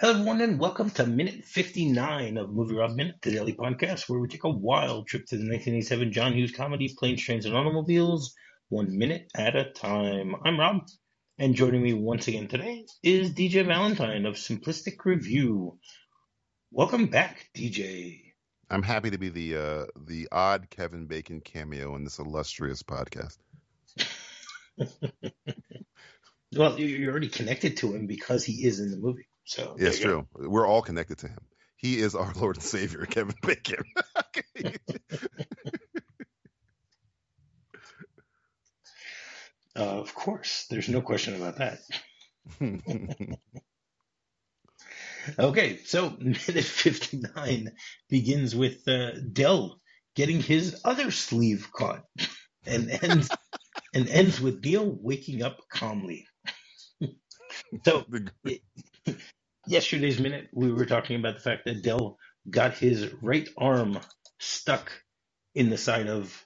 Hello, everyone, and welcome to minute 59 of Movie Rob Minute, the daily podcast where we take a wild trip to the 1987 John Hughes comedy Planes, Trains, and Automobiles, one minute at a time. I'm Rob, and joining me once again today is DJ Valentine of Simplistic Review. Welcome back, DJ. I'm happy to be the uh, the odd Kevin Bacon cameo in this illustrious podcast. well, you're already connected to him because he is in the movie. So yeah, it's true. Go. We're all connected to him. He is our Lord and Savior, Kevin Bacon. uh, of course, there's no question about that. okay, so minute 59 begins with uh, Del getting his other sleeve caught, and ends and ends with Neil waking up calmly. so it, yesterday's minute, we were talking about the fact that Del got his right arm stuck in the side of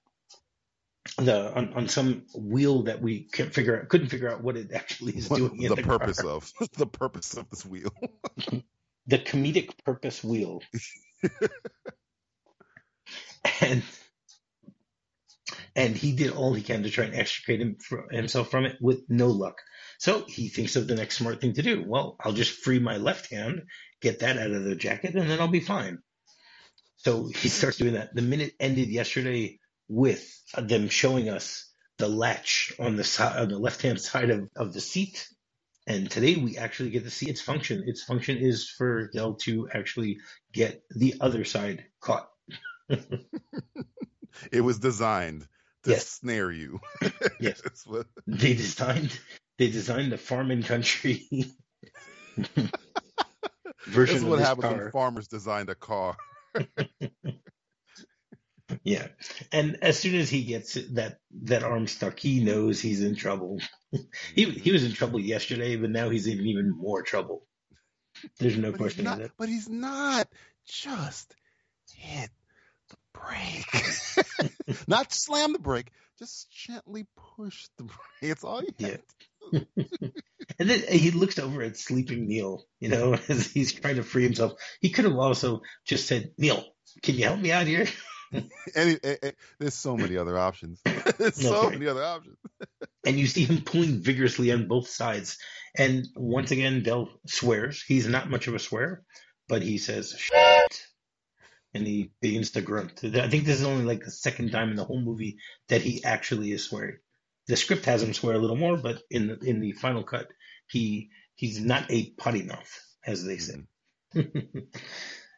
the on, on some wheel that we can't figure out couldn't figure out what it actually is doing the, the, purpose car. of the purpose of this wheel. The comedic purpose wheel. And and he did all he can to try and extricate him, himself from it with no luck so he thinks of the next smart thing to do. Well, I'll just free my left hand, get that out of the jacket, and then I'll be fine. So he starts doing that. The minute ended yesterday with them showing us the latch on the side, on the left hand side of, of the seat. And today we actually get to see its function. Its function is for Del to actually get the other side caught. it was designed to yes. snare you. yes. They designed they designed the farm and country version this is what happens car. when farmers designed a car. yeah, and as soon as he gets that that arm stuck, he knows he's in trouble. he he was in trouble yesterday, but now he's in even more trouble. There's no but question not, that. But he's not just hit the brake. not slam the brake, just gently push the brake. It's all you yeah. and then he looks over at sleeping Neil, you know, as he's trying to free himself. He could have also just said, Neil, can you help me out here? and, there's so many other options. there's so many other options. and you see him pulling vigorously on both sides. And once again, Del swears. He's not much of a swear, but he says, Shit. And he begins to grunt. I think this is only like the second time in the whole movie that he actually is swearing the script has him swear a little more, but in the, in the final cut, he he's not a potty mouth, as they say. Mm-hmm.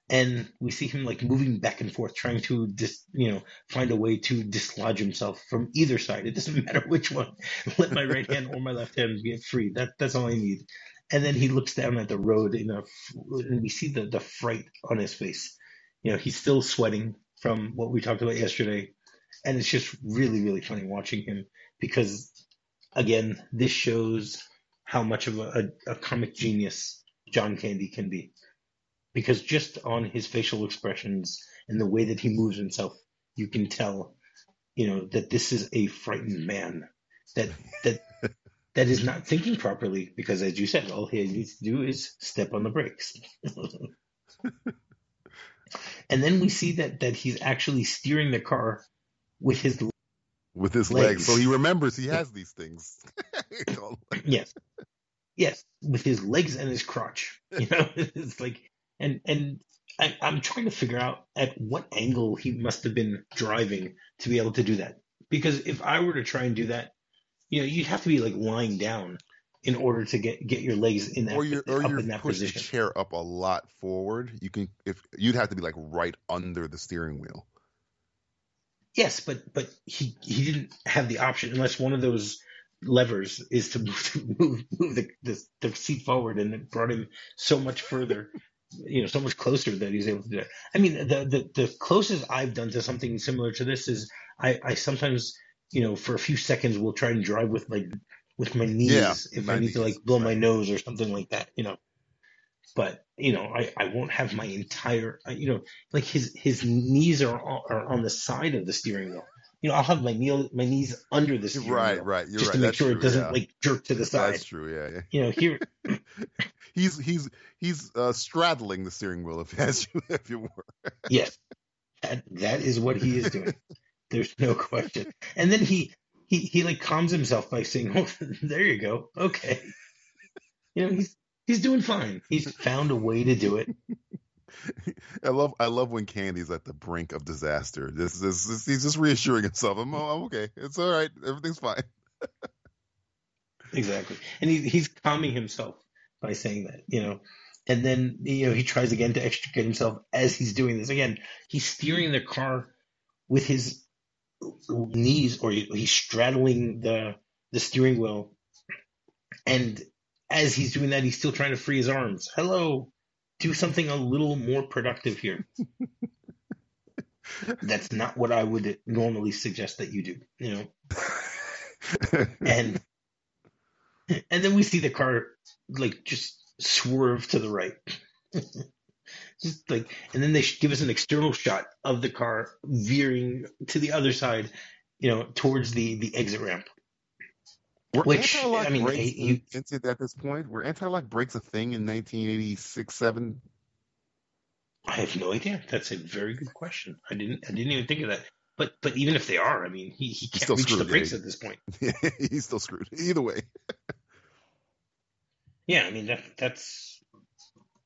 and we see him like moving back and forth, trying to dis, you know find a way to dislodge himself from either side. It doesn't matter which one. Let my right hand or my left hand get free. That that's all I need. And then he looks down at the road in a, and we see the the fright on his face. You know, he's still sweating from what we talked about yesterday, and it's just really really funny watching him because again, this shows how much of a, a, a comic genius John Candy can be. Because just on his facial expressions and the way that he moves himself, you can tell, you know, that this is a frightened man. That that that is not thinking properly because as you said, all he needs to do is step on the brakes. and then we see that that he's actually steering the car with his with his legs. legs. So he remembers he has these things. yes. Yes, with his legs and his crotch. You know, it's like and and I, I'm trying to figure out at what angle he must have been driving to be able to do that. Because if I were to try and do that, you know, you'd have to be like lying down in order to get get your legs in that or you're, or up you're in that push position. the chair up a lot forward. You can if you'd have to be like right under the steering wheel. Yes, but but he he didn't have the option unless one of those levers is to move move, move the, the, the seat forward, and it brought him so much further, you know, so much closer that he's able to do it. I mean, the the the closest I've done to something similar to this is I I sometimes you know for a few seconds we'll try and drive with like with my knees yeah, if I need knees. to like blow my nose or something like that, you know but you know, I, I won't have my entire, you know, like his his knees are are on the side of the steering wheel. You know, I'll have my knee my knees under the steering right, wheel, right, just right. to make That's sure true, it doesn't yeah. like jerk to the side. That's true. Yeah, yeah. You know, here he's he's he's uh, straddling the steering wheel, if as you if you were. Yes, that, that is what he is doing. There's no question. And then he he he like calms himself by saying, "Oh, there you go. Okay." You know, he's he's doing fine. He's found a way to do it. I love I love when Candy's at the brink of disaster. This, this, this he's just reassuring himself. I'm, I'm okay. It's all right. Everything's fine. exactly, and he, he's calming himself by saying that. You know, and then you know he tries again to extricate himself as he's doing this. Again, he's steering the car with his knees, or he's straddling the the steering wheel, and as he's doing that, he's still trying to free his arms. Hello, do something a little more productive here. That's not what I would normally suggest that you do, you know. and and then we see the car like just swerve to the right. just like and then they give us an external shot of the car veering to the other side, you know, towards the the exit ramp. Were Which, I mean, brakes he- invented at this point? Were anti-lock brakes a thing in 1986, 7? I have no idea. That's a very good question. I didn't I didn't even think of that. But but even if they are, I mean, he, he can't still reach the brakes yeah. at this point. He's still screwed. Either way. Yeah, I mean that that's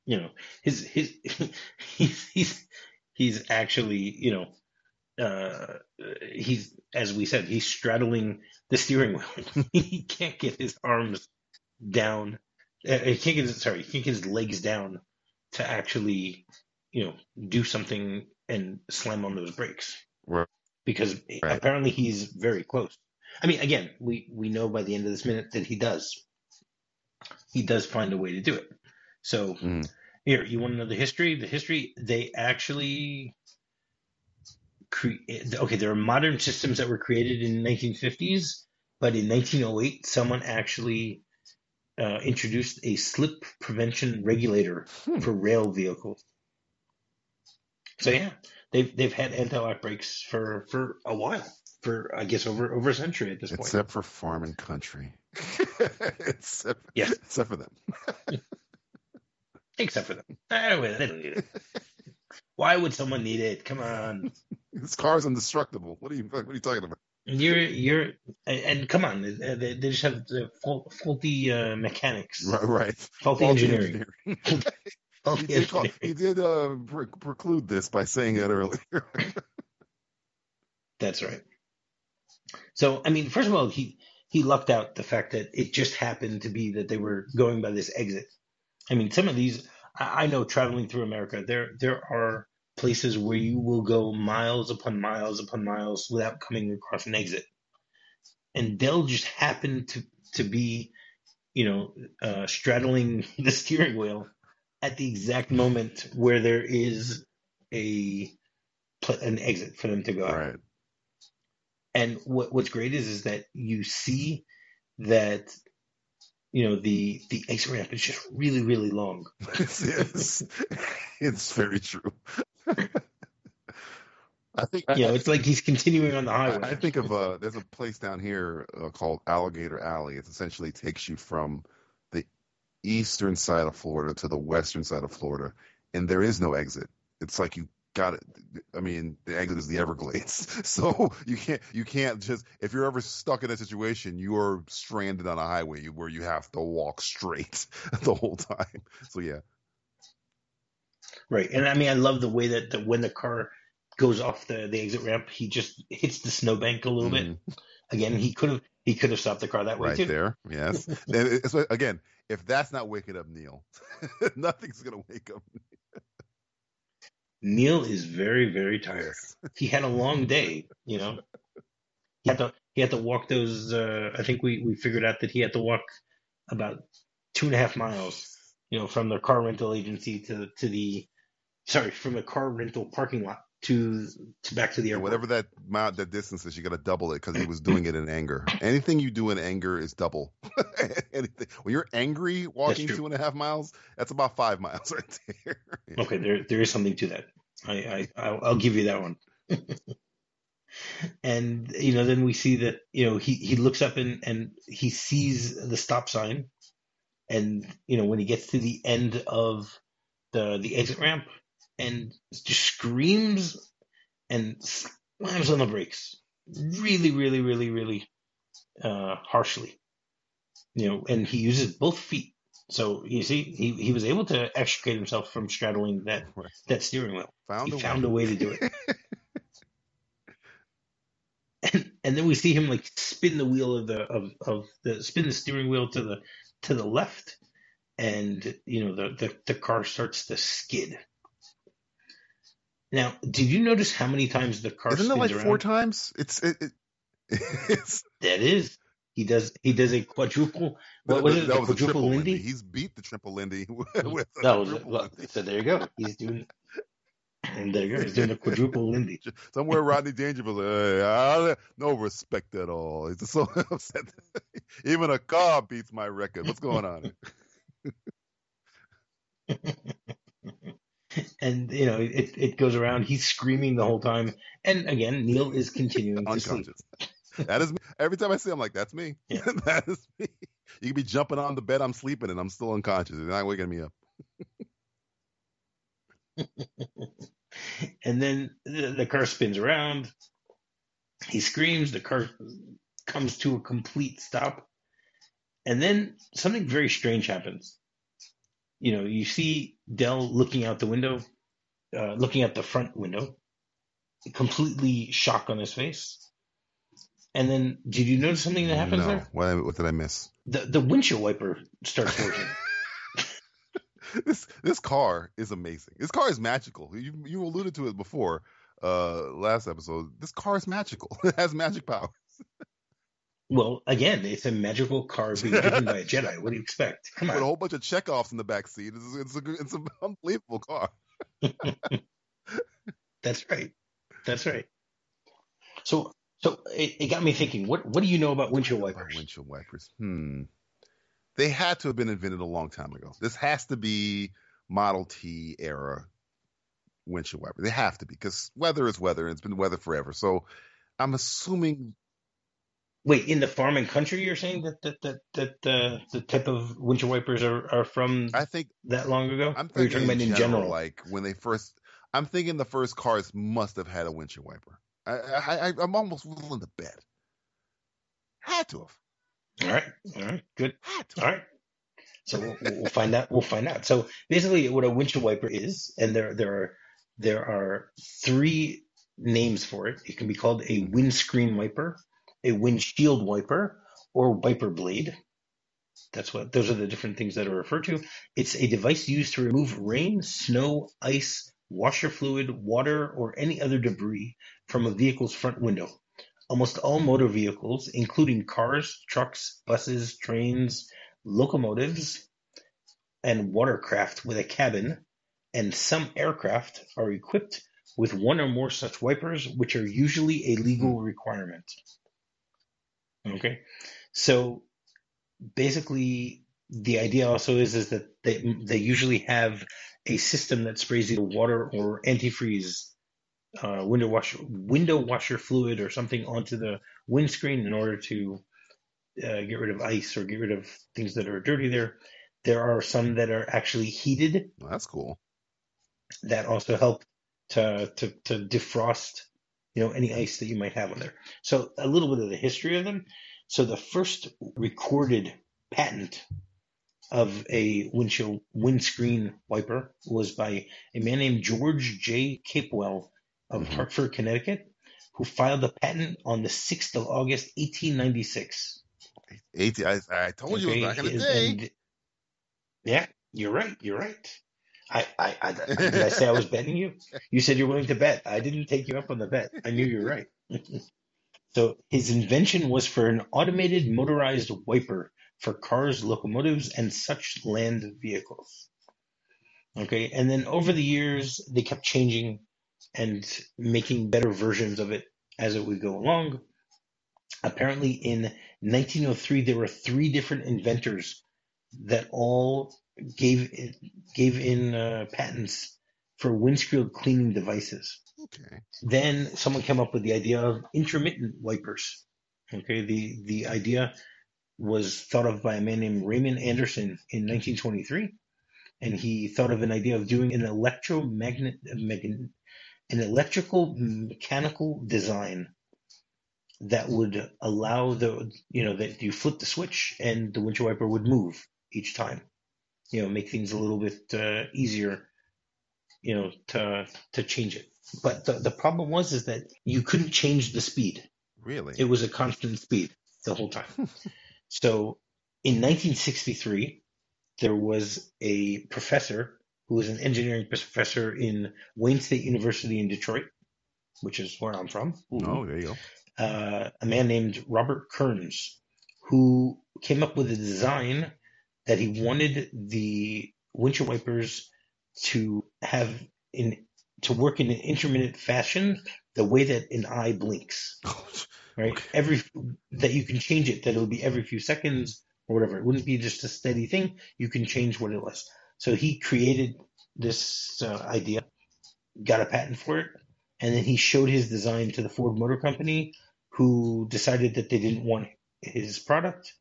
you know his his he's he's he's actually you know uh he's as we said he's straddling the steering wheel. he can't get his arms down. Uh, he can't get his sorry he can't get his legs down to actually you know do something and slam on those brakes. Right. Because Right. apparently he's very close. I mean, again, we we know by the end of this minute that he does. He does find a way to do it. So Mhm. here, you want to know the history? The history they actually create. Okay, there are modern systems that were created in the 1950s, but in 1908, someone actually uh, introduced a slip prevention regulator Hmm. for rail vehicles. So yeah, they've they've had anti-lock brakes for for a while, for I guess over over a century at this point. Except for farm and country. except, Yes. except for them. Except for them. Anyway, they don't need it. Why would someone need it? Come on. This car's indestructible. What are you what are you talking about? You're you're and, come on, they, they just have the fault, faulty uh, mechanics, Right, right. faulty, Faulty engineering, engineering. faulty He did, call, he did uh, pre- preclude this by saying that earlier. That's right. So I mean, first of all, he he lucked out the fact that it just happened to be that they were going by this exit. I mean, some of these I, I know traveling through America, there there are places where you will go miles upon miles upon miles without coming across an exit, and they'll just happen to to be, you know, uh, straddling the steering wheel at the exact moment where there is a an exit for them to go out. right. And what what's great is is that you see that you know the the exit ramp is just really really long. It's, it's, it's very true. I think You know, it's like he's continuing on the highway. I think of uh, there's a place down here uh, called Alligator Alley. It essentially takes you from the eastern side of Florida to the western side of Florida, and there is no exit. It's like you got it. I mean, the exit is the Everglades, so you can't you can't just if you're ever stuck in a situation, you are stranded on a highway where you have to walk straight the whole time. So yeah, right. And I mean, I love the way that the, when the car goes off the, the exit ramp, he just hits the snowbank a little bit. Mhm. Again, he could have he could have stopped the car that way right too. there. Yes, and again, if that's not waking up Neil, nothing's gonna wake up. Neil is very very tired. He had a long day. You know, he had to he had to walk those. Uh, I think we we figured out that he had to walk about two and a half miles. You know, from the car rental agency to to the sorry from the car rental parking lot to to back to the airport. whatever that amount, that distance is, you got to double it because he was doing it in anger. Anything you do in anger is double. Anything when you're angry walking two and a half miles, that's about five miles right there. Yeah. Okay, there there is something to that. I, I I'll, I'll give you that one. and you know, then we see that you know he he looks up and and he sees the stop sign, and you know when he gets to the end of the the exit ramp and just screams and slams on the brakes really really really really uh, harshly. You know and he uses both feet. So you see he, he was able to extricate himself from straddling that that steering wheel. Found he a found way. a way to do it. And, and then we see him like spin the wheel of the of, of the spin the steering wheel to the to the left. And you know the, the the car starts to skid now did you notice how many times the car Isn't it like around four times? It's it, it it's that is he does he does a quadruple what was it that the was a triple lindy Lindy. He's beat the triple Lindy with a no quadruple look, Lindy. so there you go he's doing and there you go he's doing a quadruple lindy Somewhere Rodney Dangerfield, no respect at all. He's just so upset. Even a car beats my record. What's going on? and you know it, it goes around he's screaming the whole time and again neil is continuing to sleep Unconscious. That is me. Every time I see, him, I'm like, that's me. Yeah. that is me. You can be jumping on the bed I'm sleeping and I'm still unconscious. You're not waking me up. and then the, the car spins around he screams the car comes to a complete stop and then something very strange happens you know you see Del looking out the window uh, looking at the front window completely shocked on his face and then did you notice something that happens no. there What, what did I miss? the, the windshield wiper starts working this this car is amazing. This car is magical. You you alluded to it before, uh, last episode. This car is magical. It has magic power. well again it's a magical car being driven by a jedi what do you expect come on. With a whole bunch of checkoffs in the back seat. It's it's a it's an unbelievable car. That's right. That's right. So, so it, it got me thinking. What What do you know about windshield wipers? Windshield wipers. Hmm. They had to have been invented a long time ago. This has to be Model T era windshield wiper. They have to be because weather is weather, and it's been weather forever. So I'm assuming Wait, in the farm and country, you're saying that that that that uh, the type of windshield wipers are, are from I think that long ago? I'm or you're thinking talking about in general? like when they first. I'm thinking the first cars must have had a windshield wiper. I, I, I I'm almost willing to bet. Had to have. All right, all right, good. Had to. All right. So we'll, we'll find out. We'll find out. So basically, what a windshield wiper is, and there there are there are three names for it. It can be called a windscreen wiper, a windshield wiper, or wiper blade. That's what those are the different things that are referred to. It's a device used to remove rain, snow, ice, washer fluid, water, or any other debris from a vehicle's front window. Almost all motor vehicles, including cars, trucks, buses, trains, locomotives, and watercraft with a cabin, and some aircraft are equipped with one or more such wipers, which are usually a legal requirement. Okay, so basically, the idea also is is that they they usually have a system that sprays either water or antifreeze uh, window washer window washer fluid or something onto the windscreen in order to uh, get rid of ice or get rid of things that are dirty there. There are some that are actually heated Well, that's cool. that also help to, to, to defrost, you know, any ice that you might have on there. So a little bit of the history of them. So the first recorded patent of a windshield windscreen wiper was by a man named George J. Capewell of Mhm. Hartford, Connecticut, who filed the patent on the 6th of August, 1896. 80, I, I told you it was back in the day. and- yeah, you're right. You're right. I, I, I, did I say I was betting you? You said you're willing to bet. I didn't take you up on the bet. I knew you were right. so his invention was for an automated motorized wiper for cars, locomotives, and such land vehicles. Okay, and then over the years they kept changing and making better versions of it as it would go along. Apparently, in 1903, there were three different inventors that all gave gave in uh, patents for windshield cleaning devices. Okay. Then someone came up with the idea of intermittent wipers. Okay, the the idea was thought of by a man named Raymond Anderson in 1923, and he thought of an idea of doing an electromagnet, an electrical mechanical design that would allow the you know that you flip the switch and the windshield wiper would move each time you know make things a little bit uh, easier you know to to change it. But the, the problem was is that you couldn't change the speed. Really? it was a constant speed the whole time. So in 1963 there was a professor who was an engineering professor in wayne state university in detroit which is where i'm from. Oh, there you go. uh, a man named Robert Kearns, who came up with a design that he wanted the windshield wipers to have in to work in an intermittent fashion, the way that an eye blinks. Right, Okay. every that you can change it, that it'll be every few seconds or whatever. It wouldn't be just a steady thing. You can change what it was. So he created this uh, idea, got a patent for it, and then he showed his design to the Ford Motor Company, who decided that they didn't want his product.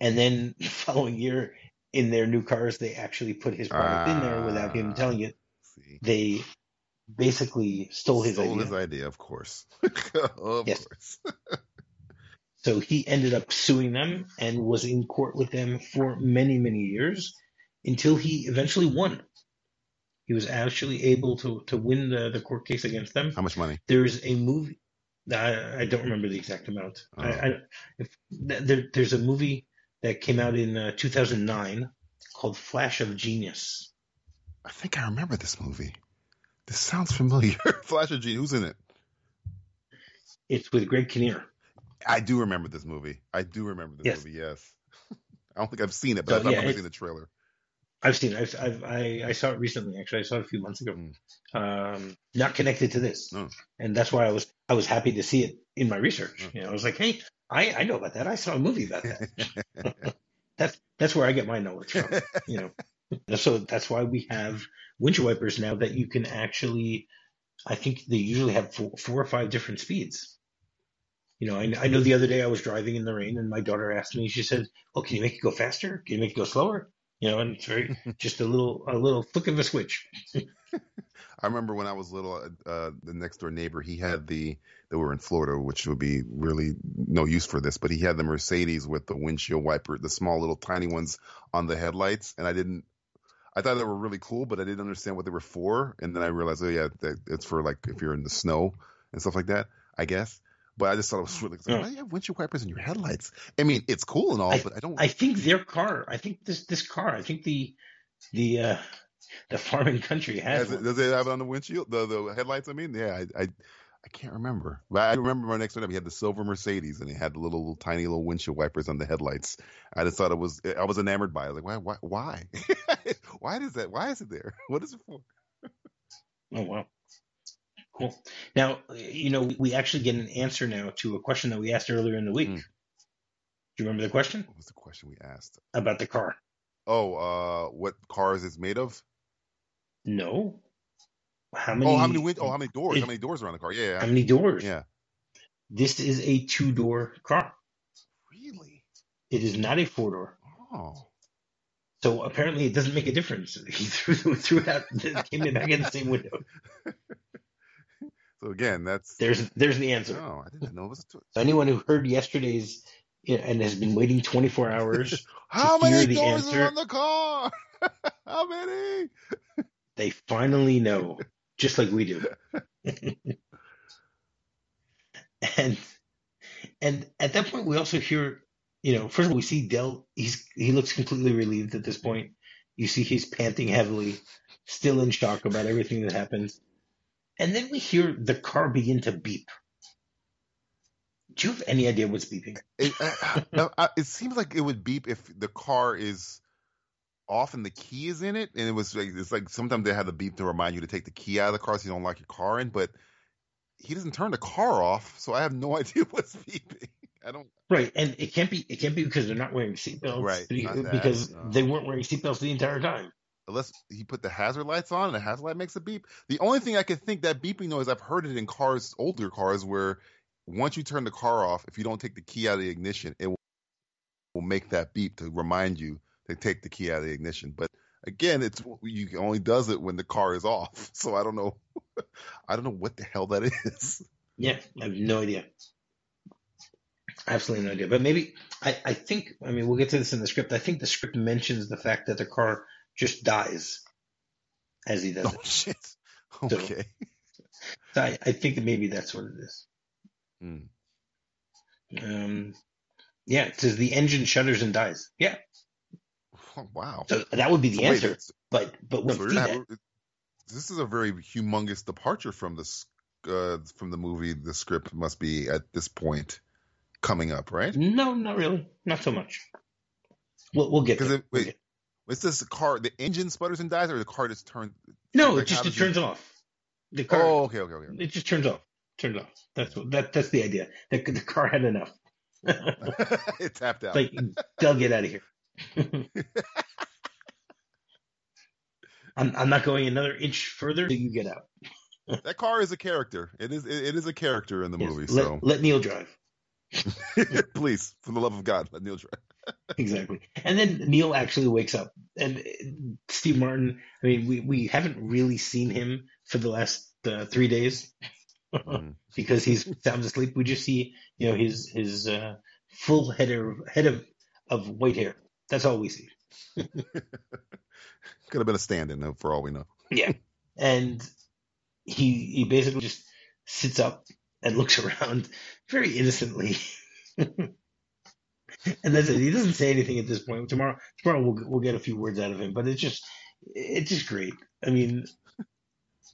And then the following year, in their new cars, they actually put his product in there without him Ah. telling it. See, They basically stole his Stole idea. his idea, of course. of Yes. course. So he ended up suing them and was in court with them for many, many years until he eventually won. He was actually able to, to win the, the court case against them. How much money? There's a movie. I, I don't remember the exact amount. I, I, if, there, there's a movie that came out in uh, 2009 called Flash of Genius. I think I remember this movie. This sounds familiar. Flash of Genius. Who's in it? It's with Greg Kinnear. I do remember this movie. I do remember this Yes. movie. Yes. I don't think I've seen it, but So, I've yeah, I remember it- seeing the trailer. I've seen it. I've, I've, I, I saw it recently. Actually, I saw it a few months ago. Mm. Um, not connected to this, No. and that's why I was I was happy to see it in my research. Mm. You know, I was like, hey, I, I know about that. I saw a movie about that. that's that's where I get my knowledge from. You know, so that's why we have windshield wipers now that you can actually. I think they usually have four, four or five different speeds. You know, I, I know the other day I was driving in the rain and my daughter asked me. She said, "Oh, can you make it go faster? Can you make it go slower?" You know, and it's very just a little a little flick of a switch. I remember when I was little, uh, the next door neighbor, he had the, that were in Florida, which would be really no use for this, but he had the Mercedes with the windshield wiper, the small little tiny ones on the headlights. And I didn't, I thought they were really cool, but I didn't understand what they were for. And then I realized, oh yeah, that it's for like if you're in the snow and stuff like that, I guess. But I just thought it was really, Yeah. why do you have windshield wipers in your headlights? I mean, it's cool and all, but I don't. I think their car. I think this this car. I think the the uh, the farming country has it, does it have it on the windshield? The the headlights? I mean, yeah, I, I I can't remember, but I remember my next door neighbor. He had the silver Mercedes, and he had the little, little tiny little windshield wipers on the headlights. I just thought it was. I was enamored by it. Like, why? Why? Why? why is that? Why is it there? What is it for? Oh wow, cool. Now you know we actually get an answer now to a question that we asked earlier in the week. Hmm. Do you remember the question What was the question we asked? about the car? Oh, uh, what cars it's made of? No. How many? oh, how many win- Oh, how many doors? it- how many doors are on the car? Yeah, how many doors? yeah. This is a two door car. Really? It is not a four door. Oh, So apparently it doesn't make a difference. He threw threw it out. Came back in the same window. so again, that's. There's there's the answer. Oh, I didn't know it was. A two- So anyone who heard yesterday's and has been waiting 24 hours, how many the doors answer- are on the car? how many? They finally know, just like we do. and and at that point, we also hear, you know, first of all, we see Del. He's he looks completely relieved at this point. You see, he's panting heavily, still in shock about everything that happens. And then we hear the car begin to beep. Do you have any idea what's beeping? It, uh, uh, uh, it seems like it would beep if the car is off and the key is in it, and it was like it's like sometimes they have the beep to remind you to take the key out of the car so you don't lock your car in. But he doesn't turn the car off, so I have no idea what's beeping. I don't. Right, and it can't be it can't be because they're not wearing seatbelts, Right, that, because no. they weren't wearing seatbelts the entire time. Unless he put the hazard lights on and the hazard light makes a beep. The only thing I can think that beeping noise, I've heard it in cars, older cars, where once you turn the car off, if you don't take the key out of the ignition, it will make that beep to remind you to take the key out of the ignition. But again, it's you only does it when the car is off. So I don't know. I don't know what the hell that is. Yeah, I have no idea. Absolutely no idea. But maybe I, I think I mean we'll get to this in the script. I think the script mentions the fact that the car just dies as he does Oh it. shit. Okay. So I, I think that maybe that's what it is. Hmm. Um, yeah, it says the engine shudders and dies. Yeah, Oh, wow. so that would be the So answer. it's- But but we so see that. this is a very humongous departure from this uh, from the movie. The script must be at this point coming up, right? No, not really. Not so much. We'll we'll get there. it, wait, get- was this car? The engine sputters and dies, or the car just turns? No, like, it just it does it- turns off. The car Oh, okay, okay, okay. it just turns off. Turns off. That's what that that's the idea. The, the car had enough. it tapped out. like they'll get out of here. I'm I'm not going another inch further till you get out. that car is a character. It is. It, it is a character in the Yes, movie. let, So let Neil drive. please, for the love of God, let Neil drive. Exactly. And then Neil actually wakes up. And Steve Martin, I mean, we, we haven't really seen him for the last uh, three days Mhm. because he's sound asleep. We just see, you know, his his uh, full head of head of, of white hair. That's all we see. Could have been a stand-in, though, for all we know. Yeah. And he he basically just sits up and looks around very innocently. and that's it. He doesn't say anything at this point. Tomorrow tomorrow we'll we'll get a few words out of him, but it's just it's just great. I mean,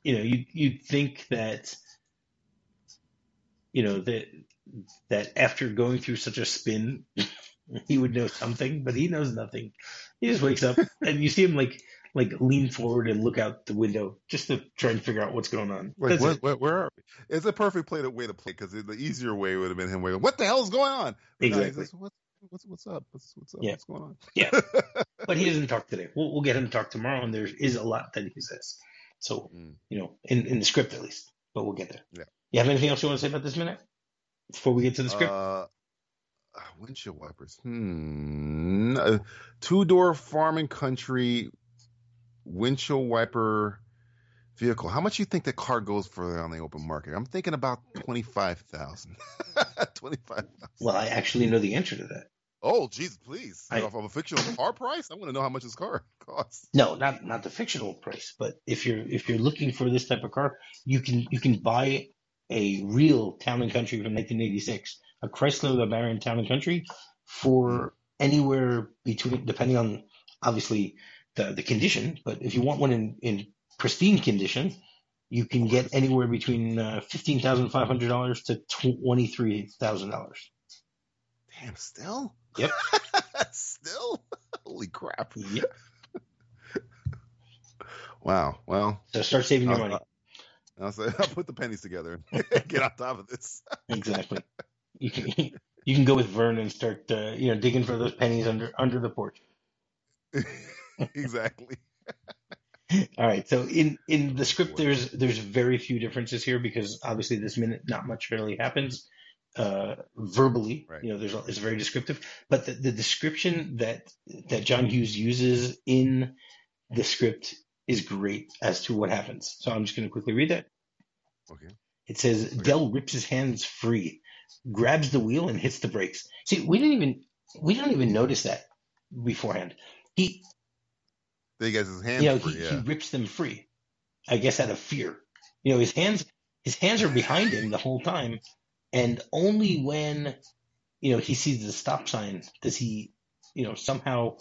you know, you you'd think that you know that that after going through such a spin he would know something, but he knows nothing. He just wakes up and you see him like like lean forward and look out the window just to try and figure out what's going on. Like, what, where are we? It's a perfect play to, way to play because the easier way would have been him going, "What the hell is going on?" But Exactly. "What's what's what's up? What's what's up? Yeah. What's going on?" Yeah. But he doesn't talk today. We'll, we'll get him to talk tomorrow, and there is a lot that he says. So, Mm. you know, in, in the script at least, but we'll get there. Yeah. You have anything else you want to say about this minute before we get to the script? Uh, windshield wipers. Hmm. Uh, Two door farm and country windshield wiper vehicle. How much do you think the car goes for on the open market? I'm thinking about twenty five thousand. twenty five. well, I actually know the answer to that. Oh, Jesus, please! I- Off of a fictional car price, I want to know how much this car costs. No, not not the fictional price, but if you're if you're looking for this type of car, you can you can buy a real Town and Country from 1986, a Chrysler LeBaron Town and Country, for anywhere between depending on obviously the the condition, but if you want one in in pristine condition, you can get anywhere between uh, fifteen thousand five hundred dollars to twenty three thousand dollars. Damn, still? Yep. still? Holy crap! Yep. Wow. Well, So start saving your money. I'll say I'll put the pennies together and get on top of this. Exactly. You can you can go with Vern and start uh, you know digging for those pennies under under the porch. exactly. All right. So in in the script, there's there's very few differences here because obviously this minute not much really happens uh, verbally. Right. You know, there's it's very descriptive, but the, the description that that John Hughes uses in the script is great as to what happens. So I'm just going to quickly read that. Okay. It says Del rips his hands free, grabs the wheel and hits the brakes. See, we didn't even we don't even notice that beforehand. He he gets his hand you know, free, he, yeah. he rips them free. I guess out of fear. You know, his hands his hands are behind him the whole time, and only when you know he sees the stop sign does he, you know, somehow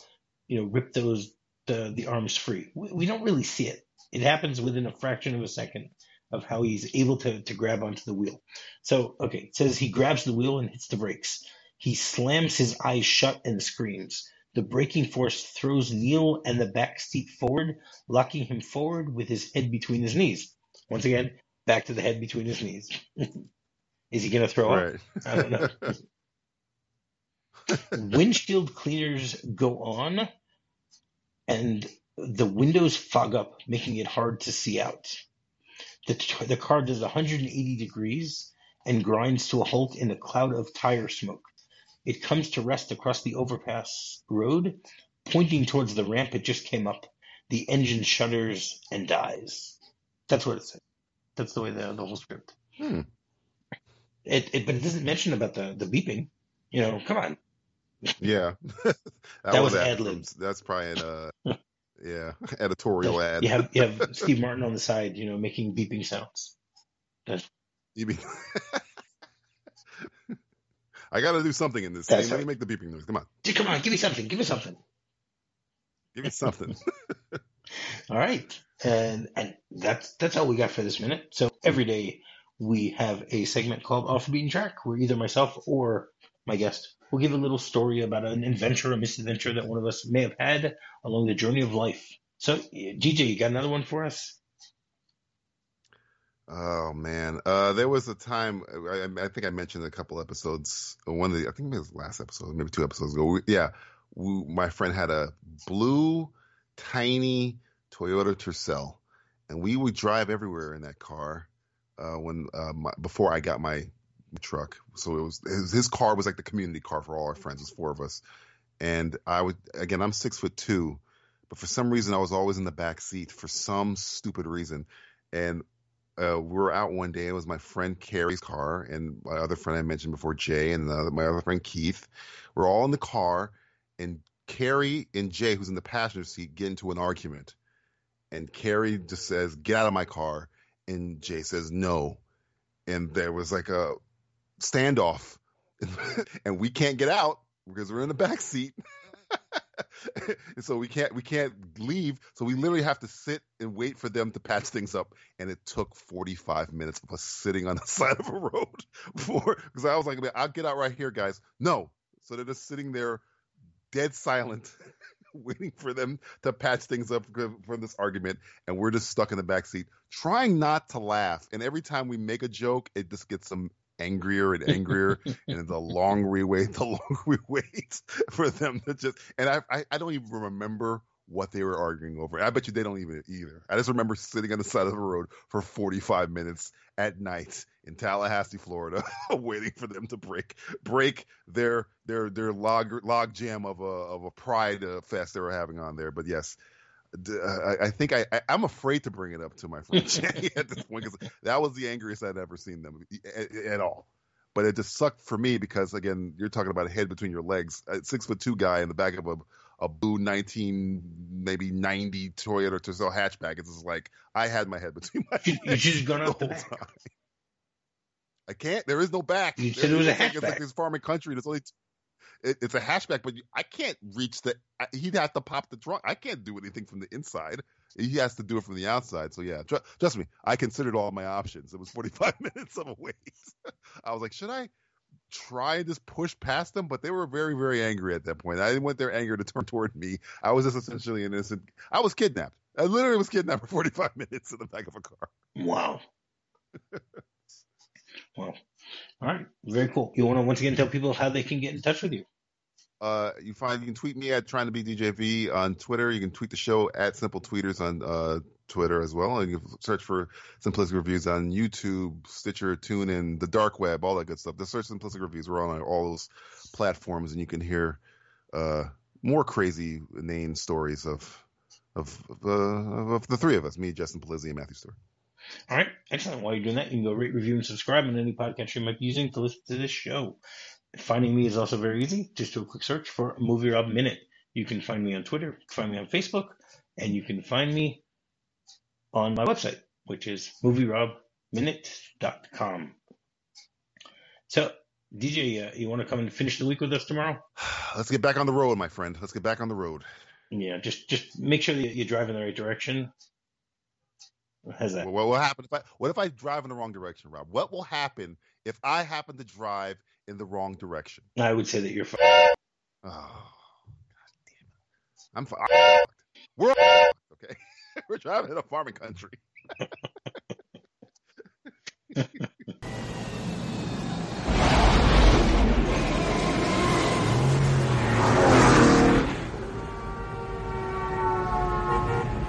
you know rip those the the arms free. We, we don't really see it. It happens within a fraction of a second of how he's able to to grab onto the wheel. So okay, it says he grabs the wheel and hits the brakes. He slams his eyes shut and screams. The braking force throws Neil and the back seat forward, locking him forward with his head between his knees. Once again, back to the head between his knees. Is he going to throw up? Right. I don't know. Windshield cleaners go on, and the windows fog up, making it hard to see out. The, the car does 180 degrees and grinds to a halt in a cloud of tire smoke. It comes to rest across the overpass road, pointing towards the ramp it just came up. The engine shudders and dies. That's what it says. That's the way the, the whole script. Hmm. It, it, but it doesn't mention about the, the beeping. You know, come on. Yeah, that, That was ad- ad-lib. That's probably an uh, yeah editorial ad. You have you have Steve Martin on the side, you know, making beeping sounds. You mean- I got to do something in this scene. Let me make the beeping noise. Come on, Gee, Come on, give me something. Give me something. give me something. All right, and and that's that's all we got for this minute. So every day we have a segment called Off the Beaten Track, where either myself or my guest will give a little story about an adventure, a misadventure that one of us may have had along the journey of life. So, DJ, you got another one for us? Oh man, uh, there was a time I, I think I mentioned a couple episodes. One of the I think it was last episode, maybe two episodes ago. We, yeah, we, my friend had a blue, tiny Toyota Tercel, and we would drive everywhere in that car. Uh, when uh, my, before I got my truck, so it was his, his car was like the community car for all our friends. It was four of us, and I would again I'm six foot two, but for some reason I was always in the back seat for some stupid reason, and uh, we were out one day. It was my friend Carrie's car and my other friend I mentioned before, Jay, and uh, my other friend Keith. We're all in the car, and Carrie and Jay, who's in the passenger seat, get into an argument. And Carrie just says, "Get out of my car," and Jay says, "No." And there was like a standoff, and we can't get out because we're in the back seat. and so we can't we can't leave. So we literally have to sit and wait for them to patch things up. And it took 45 minutes of us sitting on the side of a road for because I was like, I'll get out right here, guys. No. So they're just sitting there dead silent, waiting for them to patch things up for this argument, and we're just stuck in the back seat, trying not to laugh. And every time we make a joke, it just gets some angrier and angrier, and the longer we wait, the longer we wait for them to just. And I, I, I don't even remember what they were arguing over. I bet you they don't even either. I just remember sitting on the side of the road for 45 minutes at night in Tallahassee, Florida, waiting for them to break break their their their log log jam of a of a pride uh, fest they were having on there. But yes, Uh, I, I think I, I I'm afraid to bring it up to my friend Jay at this point because that was the angriest I'd ever seen them at, at all. But it just sucked for me because again, you're talking about a head between your legs, a six foot two guy in the back of a a blue 19 maybe 90 Toyota Tercel hatchback. It's just like I had my head between my You, you gone the out the whole time. I can't. There is no back. You said it was a It's like, it's like this farming country. There's only it, it's a hatchback, but you, I can't reach the. I, he'd have to pop the trunk. I can't do anything from the inside. He has to do it from the outside. So yeah, tr- trust me. I considered all my options. It was 45 minutes of a wait. I was like, should I try and just push past them? But they were very, very angry at that point. I didn't want their anger to turn toward me. I was just essentially an innocent. I was kidnapped. I literally was kidnapped for 45 minutes in the back of a car. Wow. wow. All right. Very cool. You want to once again tell people how they can get in touch with you? Uh, you find you can tweet me at trying to be DJV on Twitter. You can tweet the show at Simple Tweeters on uh, Twitter as well, and you can search for Simplistic Reviews on YouTube, Stitcher, TuneIn, the dark web, all that good stuff. Just search Simplistic Reviews. We're on all those platforms, and you can hear uh, more crazy name stories of of uh, of the three of us, me, Justin Pelizzi, and Matthew Stewart. All right. Excellent. While you're doing that, you can go rate, review, and subscribe on any podcast you might be using to listen to this show. Finding me is also very easy. Just do a quick search for Movie Rob Minute. You can find me on Twitter, find me on Facebook, and you can find me on my website, which is movierobminute.com. So, DJ, uh, you want to come and finish the week with us tomorrow? Let's get back on the road, my friend. Let's get back on the road. Yeah, just just make sure that you drive in the right direction. How's that? What will happen if I what if I drive in the wrong direction, Rob? What will happen if I happen to drive in the wrong direction? I would say that you're fine. Oh, god damn it! I'm fu- I'm fucked. We're all fucked, okay. We're driving in a farming country.